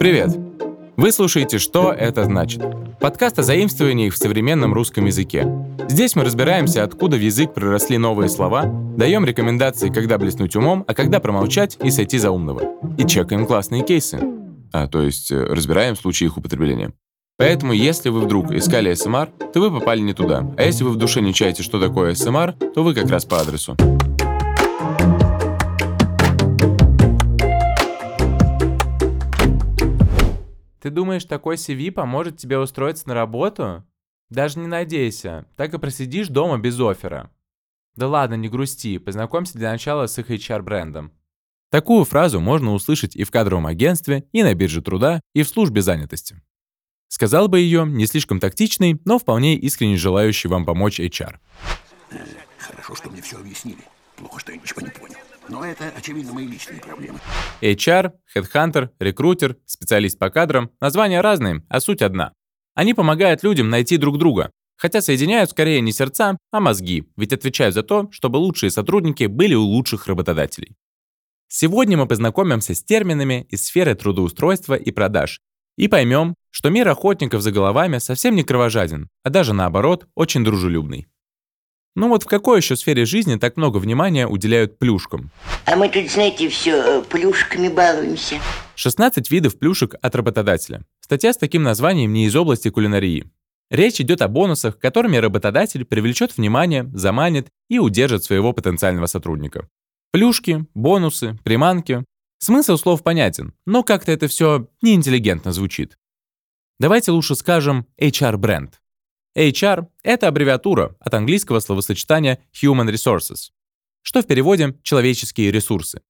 Привет! Вы слушаете «Что это значит?» Подкаст о заимствованиях в современном русском языке. Здесь мы разбираемся, откуда в язык проросли новые слова, даем рекомендации, когда блеснуть умом, а когда промолчать и сойти за умного. И чекаем классные кейсы. А, то есть э, разбираем случаи их употребления. Поэтому, если вы вдруг искали СМР, то вы попали не туда. А если вы в душе не чаете, что такое СМР, то вы как раз по адресу. Ты думаешь, такой CV поможет тебе устроиться на работу? Даже не надейся, так и просидишь дома без оффера. Да ладно, не грусти, познакомься для начала с их HR-брендом. Такую фразу можно услышать и в кадровом агентстве, и на бирже труда, и в службе занятости. Сказал бы ее не слишком тактичный, но вполне искренне желающий вам помочь HR. Хорошо, что мне все объяснили. Плохо, что я ничего не понял. Но это, очевидно, мои личные проблемы. HR, headhunter, рекрутер, специалист по кадрам – названия разные, а суть одна. Они помогают людям найти друг друга, хотя соединяют скорее не сердца, а мозги, ведь отвечают за то, чтобы лучшие сотрудники были у лучших работодателей. Сегодня мы познакомимся с терминами из сферы трудоустройства и продаж и поймем, что мир охотников за головами совсем не кровожаден, а даже наоборот, очень дружелюбный. Ну вот в какой еще сфере жизни так много внимания уделяют плюшкам? А мы тут, знаете, все э, плюшками балуемся. 16 видов плюшек от работодателя. Статья с таким названием не из области кулинарии. Речь идет о бонусах, которыми работодатель привлечет внимание, заманит и удержит своего потенциального сотрудника. Плюшки, бонусы, приманки. Смысл слов понятен, но как-то это все неинтеллигентно звучит. Давайте лучше скажем HR-бренд. HR — это аббревиатура от английского словосочетания Human Resources, что в переводе «человеческие ресурсы».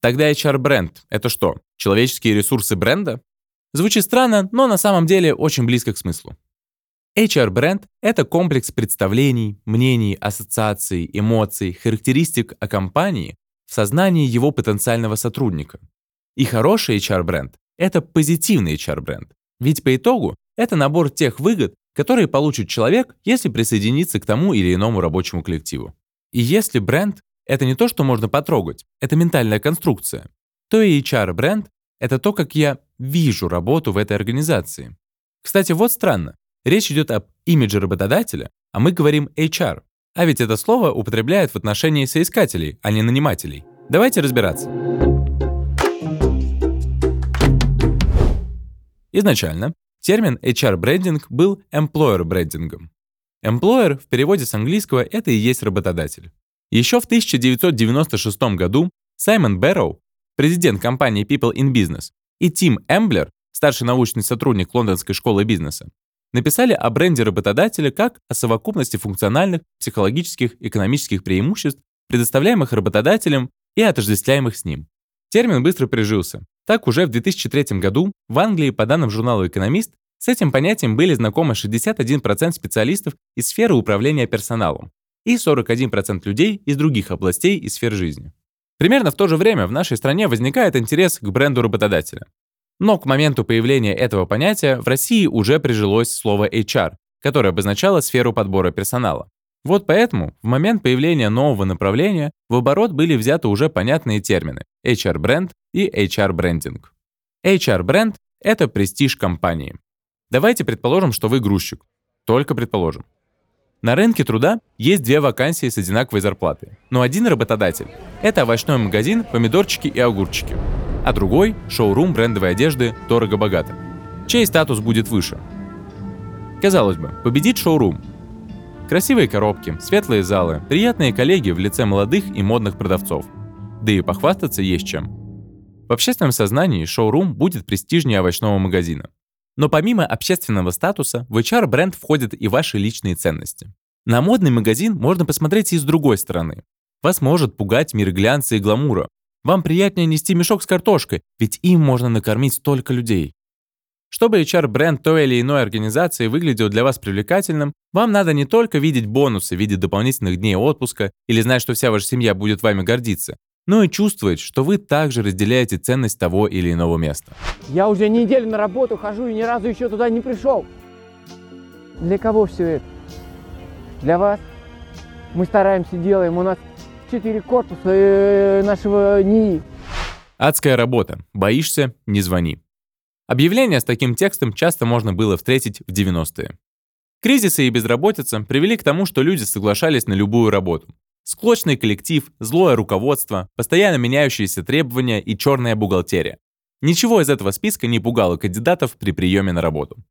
Тогда HR-бренд — это что, человеческие ресурсы бренда? Звучит странно, но на самом деле очень близко к смыслу. HR-бренд — это комплекс представлений, мнений, ассоциаций, эмоций, характеристик о компании в сознании его потенциального сотрудника. И хороший HR-бренд — это позитивный HR-бренд, ведь по итогу это набор тех выгод, которые получит человек, если присоединиться к тому или иному рабочему коллективу. И если бренд — это не то, что можно потрогать, это ментальная конструкция, то и HR-бренд — это то, как я вижу работу в этой организации. Кстати, вот странно. Речь идет об имидже работодателя, а мы говорим HR. А ведь это слово употребляют в отношении соискателей, а не нанимателей. Давайте разбираться. Изначально термин HR-брендинг был employer-брендингом. Employer в переводе с английского это и есть работодатель. Еще в 1996 году Саймон Бэрроу, президент компании People in Business, и Тим Эмблер, старший научный сотрудник Лондонской школы бизнеса, написали о бренде работодателя как о совокупности функциональных, психологических, экономических преимуществ, предоставляемых работодателем и отождествляемых с ним. Термин быстро прижился. Так, уже в 2003 году в Англии, по данным журнала «Экономист», с этим понятием были знакомы 61% специалистов из сферы управления персоналом и 41% людей из других областей и сфер жизни. Примерно в то же время в нашей стране возникает интерес к бренду работодателя. Но к моменту появления этого понятия в России уже прижилось слово HR, которое обозначало сферу подбора персонала. Вот поэтому в момент появления нового направления в оборот были взяты уже понятные термины HR-бренд и HR-брендинг. HR-бренд — это престиж компании. Давайте предположим, что вы грузчик. Только предположим. На рынке труда есть две вакансии с одинаковой зарплатой. Но один работодатель – это овощной магазин «Помидорчики и огурчики», а другой – шоурум брендовой одежды «Дорого-богато». Чей статус будет выше? Казалось бы, победит шоурум, Красивые коробки, светлые залы, приятные коллеги в лице молодых и модных продавцов. Да и похвастаться есть чем. В общественном сознании шоурум будет престижнее овощного магазина. Но помимо общественного статуса, в HR-бренд входят и ваши личные ценности. На модный магазин можно посмотреть и с другой стороны. Вас может пугать мир глянца и гламура. Вам приятнее нести мешок с картошкой, ведь им можно накормить столько людей. Чтобы HR-бренд той или иной организации выглядел для вас привлекательным, вам надо не только видеть бонусы в виде дополнительных дней отпуска или знать, что вся ваша семья будет вами гордиться, но и чувствовать, что вы также разделяете ценность того или иного места. Я уже неделю на работу хожу и ни разу еще туда не пришел. Для кого все это? Для вас. Мы стараемся, делаем. У нас четыре корпуса э, нашего НИИ. Адская работа. Боишься – не звони. Объявления с таким текстом часто можно было встретить в 90-е. Кризисы и безработица привели к тому, что люди соглашались на любую работу. Склочный коллектив, злое руководство, постоянно меняющиеся требования и черная бухгалтерия. Ничего из этого списка не пугало кандидатов при приеме на работу.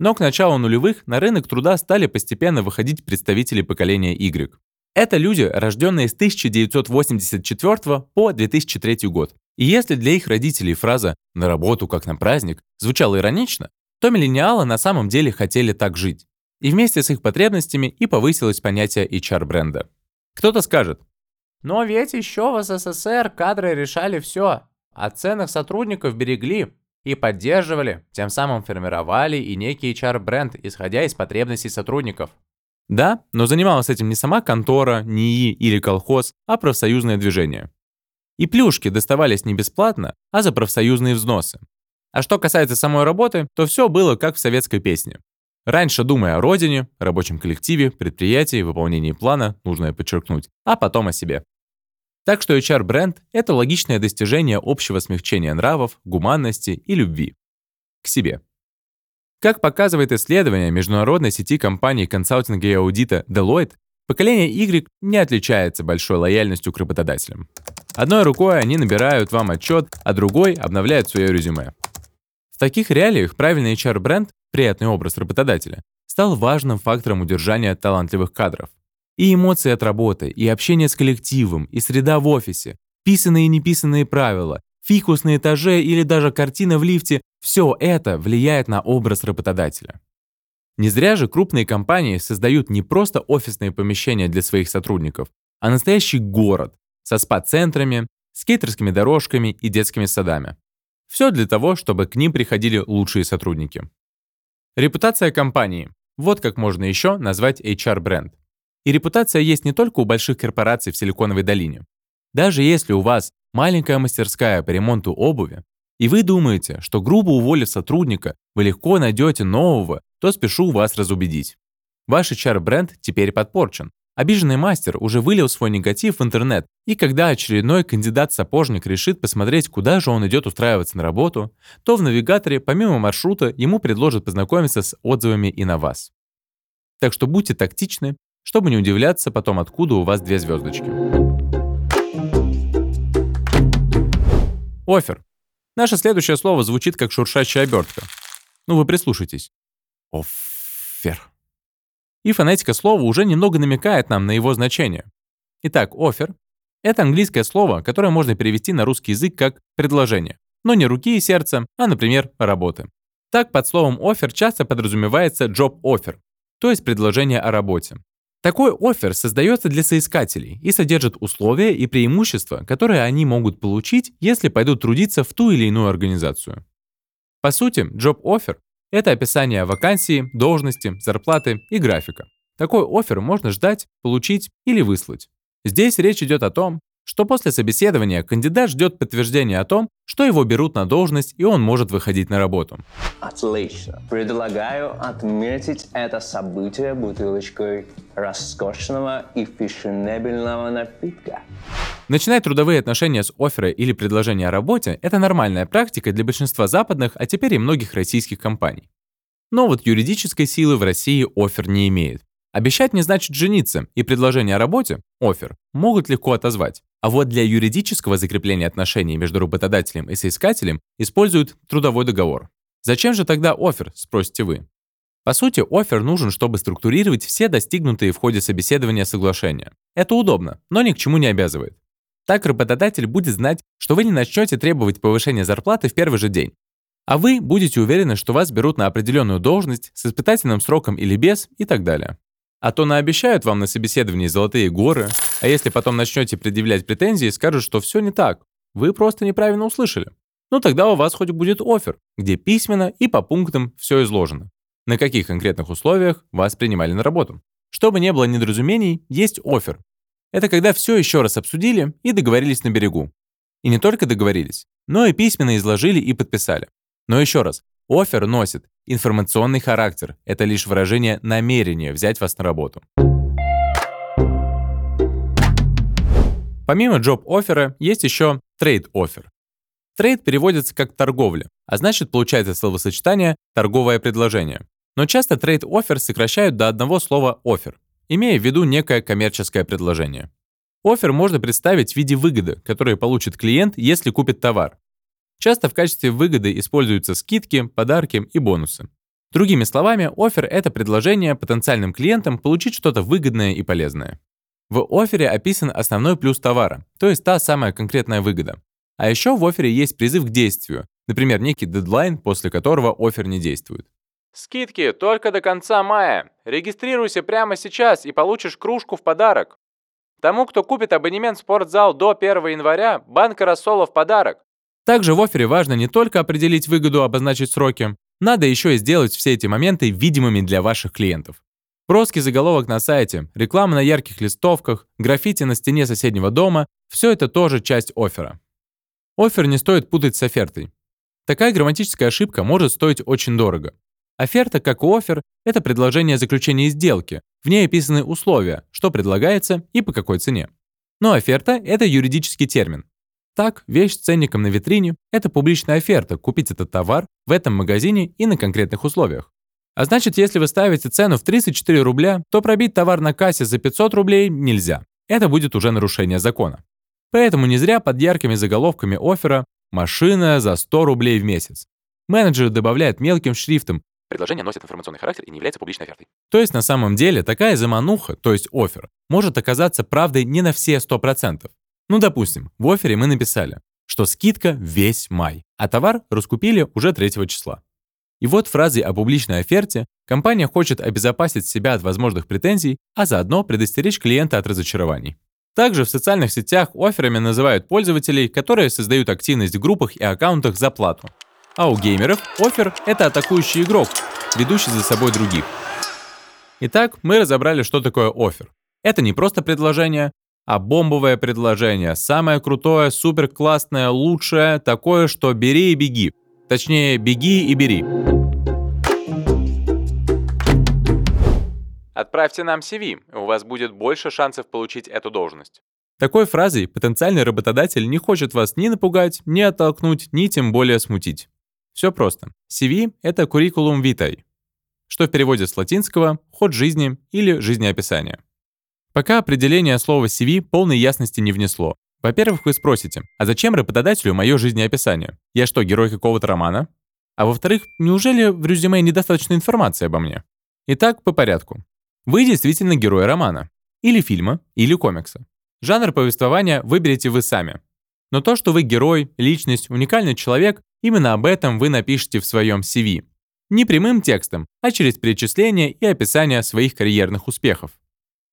Но к началу нулевых на рынок труда стали постепенно выходить представители поколения Y. Это люди, рожденные с 1984 по 2003 год. И если для их родителей фраза «на работу как на праздник» звучала иронично, то миллениалы на самом деле хотели так жить. И вместе с их потребностями и повысилось понятие HR-бренда. Кто-то скажет, но ведь еще в СССР кадры решали все, а ценных сотрудников берегли и поддерживали, тем самым формировали и некий HR-бренд, исходя из потребностей сотрудников. Да, но занималась этим не сама контора, НИИ или колхоз, а профсоюзное движение. И плюшки доставались не бесплатно, а за профсоюзные взносы. А что касается самой работы, то все было как в советской песне. Раньше думая о родине, рабочем коллективе, предприятии, выполнении плана, нужно подчеркнуть, а потом о себе. Так что HR-бренд — это логичное достижение общего смягчения нравов, гуманности и любви. К себе. Как показывает исследование международной сети компаний консалтинга и аудита Deloitte, поколение Y не отличается большой лояльностью к работодателям. Одной рукой они набирают вам отчет, а другой обновляют свое резюме. В таких реалиях правильный HR-бренд, приятный образ работодателя, стал важным фактором удержания талантливых кадров. И эмоции от работы, и общение с коллективом, и среда в офисе, писанные и неписанные правила, фикус на этаже или даже картина в лифте – все это влияет на образ работодателя. Не зря же крупные компании создают не просто офисные помещения для своих сотрудников, а настоящий город со спа-центрами, скейтерскими дорожками и детскими садами. Все для того, чтобы к ним приходили лучшие сотрудники. Репутация компании. Вот как можно еще назвать HR-бренд. И репутация есть не только у больших корпораций в Силиконовой долине. Даже если у вас маленькая мастерская по ремонту обуви, и вы думаете, что грубо уволив сотрудника, вы легко найдете нового, то спешу вас разубедить. Ваш HR-бренд теперь подпорчен. Обиженный мастер уже вылил свой негатив в интернет, и когда очередной кандидат-сапожник решит посмотреть, куда же он идет устраиваться на работу, то в навигаторе помимо маршрута ему предложат познакомиться с отзывами и на вас. Так что будьте тактичны, чтобы не удивляться потом, откуда у вас две звездочки. Офер. Наше следующее слово звучит как шуршащая обертка. Ну вы прислушайтесь. Офер. И фонетика слова уже немного намекает нам на его значение. Итак, офер — это английское слово, которое можно перевести на русский язык как предложение. Но не руки и сердца, а, например, работы. Так под словом офер часто подразумевается job offer, то есть предложение о работе. Такой офер создается для соискателей и содержит условия и преимущества, которые они могут получить, если пойдут трудиться в ту или иную организацию. По сути, job offer – это описание вакансии, должности, зарплаты и графика. Такой офер можно ждать, получить или выслать. Здесь речь идет о том, что после собеседования кандидат ждет подтверждения о том, что его берут на должность и он может выходить на работу. Отлично. Предлагаю отметить это событие бутылочкой роскошного и фешенебельного напитка. Начинать трудовые отношения с оффера или предложения о работе – это нормальная практика для большинства западных, а теперь и многих российских компаний. Но вот юридической силы в России офер не имеет. Обещать не значит жениться, и предложение о работе, офер, могут легко отозвать. А вот для юридического закрепления отношений между работодателем и соискателем используют трудовой договор. Зачем же тогда офер, спросите вы? По сути, офер нужен, чтобы структурировать все достигнутые в ходе собеседования соглашения. Это удобно, но ни к чему не обязывает. Так работодатель будет знать, что вы не начнете требовать повышения зарплаты в первый же день. А вы будете уверены, что вас берут на определенную должность с испытательным сроком или без и так далее. А то наобещают вам на собеседовании золотые горы, а если потом начнете предъявлять претензии, скажут, что все не так. Вы просто неправильно услышали. Ну тогда у вас хоть будет офер, где письменно и по пунктам все изложено. На каких конкретных условиях вас принимали на работу. Чтобы не было недоразумений, есть офер. Это когда все еще раз обсудили и договорились на берегу. И не только договорились, но и письменно изложили и подписали. Но еще раз, оффер носит Информационный характер – это лишь выражение намерения взять вас на работу. Помимо job оффера есть еще offer. Trade переводится как торговля, а значит получается словосочетание «торговое предложение». Но часто trade offer сокращают до одного слова «оффер», имея в виду некое коммерческое предложение. Оффер можно представить в виде выгоды, которую получит клиент, если купит товар. Часто в качестве выгоды используются скидки, подарки и бонусы. Другими словами, офер — это предложение потенциальным клиентам получить что-то выгодное и полезное. В офере описан основной плюс товара, то есть та самая конкретная выгода. А еще в офере есть призыв к действию, например, некий дедлайн, после которого офер не действует. Скидки только до конца мая. Регистрируйся прямо сейчас и получишь кружку в подарок. Тому, кто купит абонемент в спортзал до 1 января, банка рассола в подарок. Также в офере важно не только определить выгоду, обозначить сроки, надо еще и сделать все эти моменты видимыми для ваших клиентов. Броский заголовок на сайте, реклама на ярких листовках, граффити на стене соседнего дома – все это тоже часть оффера. Оффер не стоит путать с офертой. Такая грамматическая ошибка может стоить очень дорого. Оферта, как и оффер, это предложение заключения сделки. В ней описаны условия, что предлагается и по какой цене. Но оферта – это юридический термин. Так, вещь с ценником на витрине – это публичная оферта купить этот товар в этом магазине и на конкретных условиях. А значит, если вы ставите цену в 34 рубля, то пробить товар на кассе за 500 рублей нельзя. Это будет уже нарушение закона. Поэтому не зря под яркими заголовками оффера «Машина за 100 рублей в месяц». Менеджер добавляет мелким шрифтом Предложение носит информационный характер и не является публичной офертой. То есть на самом деле такая замануха, то есть офер, может оказаться правдой не на все 100%. Ну, допустим, в офере мы написали, что скидка весь май, а товар раскупили уже 3 числа. И вот фразой о публичной оферте компания хочет обезопасить себя от возможных претензий, а заодно предостеречь клиента от разочарований. Также в социальных сетях офферами называют пользователей, которые создают активность в группах и аккаунтах за плату. А у геймеров оффер — это атакующий игрок, ведущий за собой других. Итак, мы разобрали, что такое оффер. Это не просто предложение, а бомбовое предложение. Самое крутое, супер классное, лучшее, такое, что бери и беги. Точнее, беги и бери. Отправьте нам CV, у вас будет больше шансов получить эту должность. Такой фразой потенциальный работодатель не хочет вас ни напугать, ни оттолкнуть, ни тем более смутить. Все просто. CV — это curriculum vitae, что в переводе с латинского «ход жизни» или «жизнеописание». Пока определение слова CV полной ясности не внесло. Во-первых, вы спросите, а зачем работодателю мое жизнеописание? Я что, герой какого-то романа? А во-вторых, неужели в резюме недостаточно информации обо мне? Итак, по порядку. Вы действительно герой романа. Или фильма, или комикса. Жанр повествования выберете вы сами. Но то, что вы герой, личность, уникальный человек, именно об этом вы напишите в своем CV. Не прямым текстом, а через перечисление и описание своих карьерных успехов.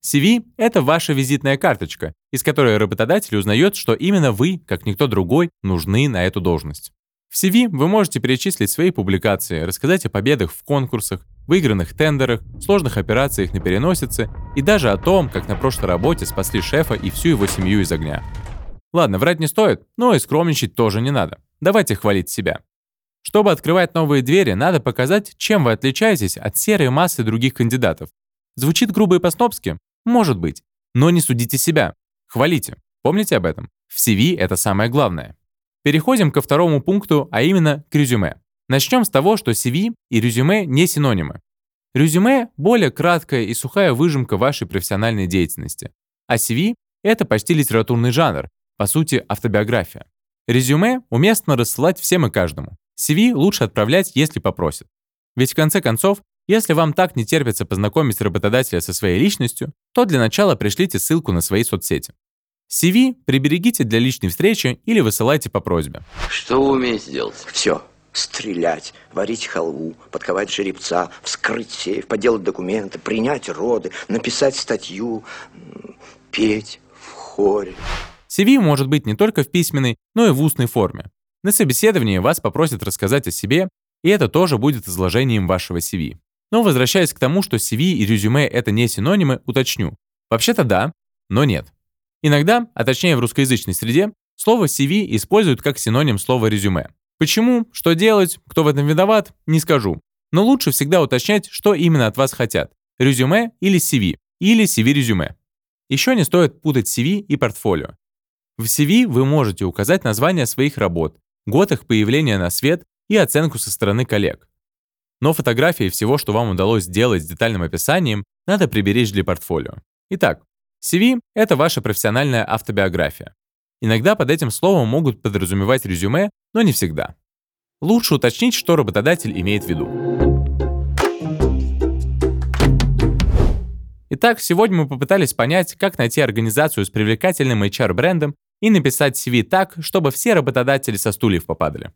CV — это ваша визитная карточка, из которой работодатель узнает, что именно вы, как никто другой, нужны на эту должность. В CV вы можете перечислить свои публикации, рассказать о победах в конкурсах, выигранных тендерах, сложных операциях на переносице и даже о том, как на прошлой работе спасли шефа и всю его семью из огня. Ладно, врать не стоит, но и скромничать тоже не надо. Давайте хвалить себя. Чтобы открывать новые двери, надо показать, чем вы отличаетесь от серой массы других кандидатов. Звучит грубо и по-снобски? Может быть. Но не судите себя. Хвалите. Помните об этом. В CV это самое главное. Переходим ко второму пункту, а именно к резюме. Начнем с того, что CV и резюме не синонимы. Резюме – более краткая и сухая выжимка вашей профессиональной деятельности. А CV – это почти литературный жанр, по сути, автобиография. Резюме уместно рассылать всем и каждому. CV лучше отправлять, если попросят. Ведь в конце концов, если вам так не терпится познакомить работодателя со своей личностью, то для начала пришлите ссылку на свои соцсети. CV приберегите для личной встречи или высылайте по просьбе. Что вы умеете делать? Все. Стрелять, варить халву, подковать жеребца, вскрыть сейф, поделать документы, принять роды, написать статью, петь в хоре. CV может быть не только в письменной, но и в устной форме. На собеседовании вас попросят рассказать о себе, и это тоже будет изложением вашего CV. Но возвращаясь к тому, что CV и резюме — это не синонимы, уточню. Вообще-то да, но нет. Иногда, а точнее в русскоязычной среде, слово CV используют как синоним слова резюме. Почему, что делать, кто в этом виноват, не скажу. Но лучше всегда уточнять, что именно от вас хотят. Резюме или CV, или CV-резюме. Еще не стоит путать CV и портфолио. В CV вы можете указать название своих работ, год их появления на свет и оценку со стороны коллег. Но фотографии всего, что вам удалось сделать с детальным описанием, надо приберечь для портфолио. Итак, CV — это ваша профессиональная автобиография. Иногда под этим словом могут подразумевать резюме, но не всегда. Лучше уточнить, что работодатель имеет в виду. Итак, сегодня мы попытались понять, как найти организацию с привлекательным HR-брендом и написать CV так, чтобы все работодатели со стульев попадали.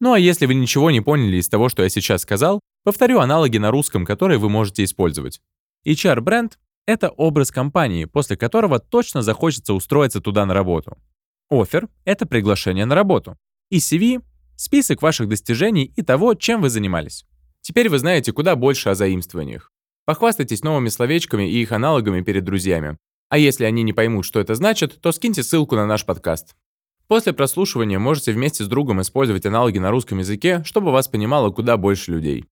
Ну а если вы ничего не поняли из того, что я сейчас сказал, повторю аналоги на русском, которые вы можете использовать. HR-бренд — это образ компании, после которого точно захочется устроиться туда на работу. Офер — это приглашение на работу. И CV — список ваших достижений и того, чем вы занимались. Теперь вы знаете куда больше о заимствованиях. Похвастайтесь новыми словечками и их аналогами перед друзьями. А если они не поймут, что это значит, то скиньте ссылку на наш подкаст. После прослушивания можете вместе с другом использовать аналоги на русском языке, чтобы вас понимало куда больше людей.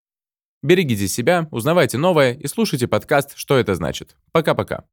Берегите себя, узнавайте новое и слушайте подкаст «Что это значит». Пока-пока.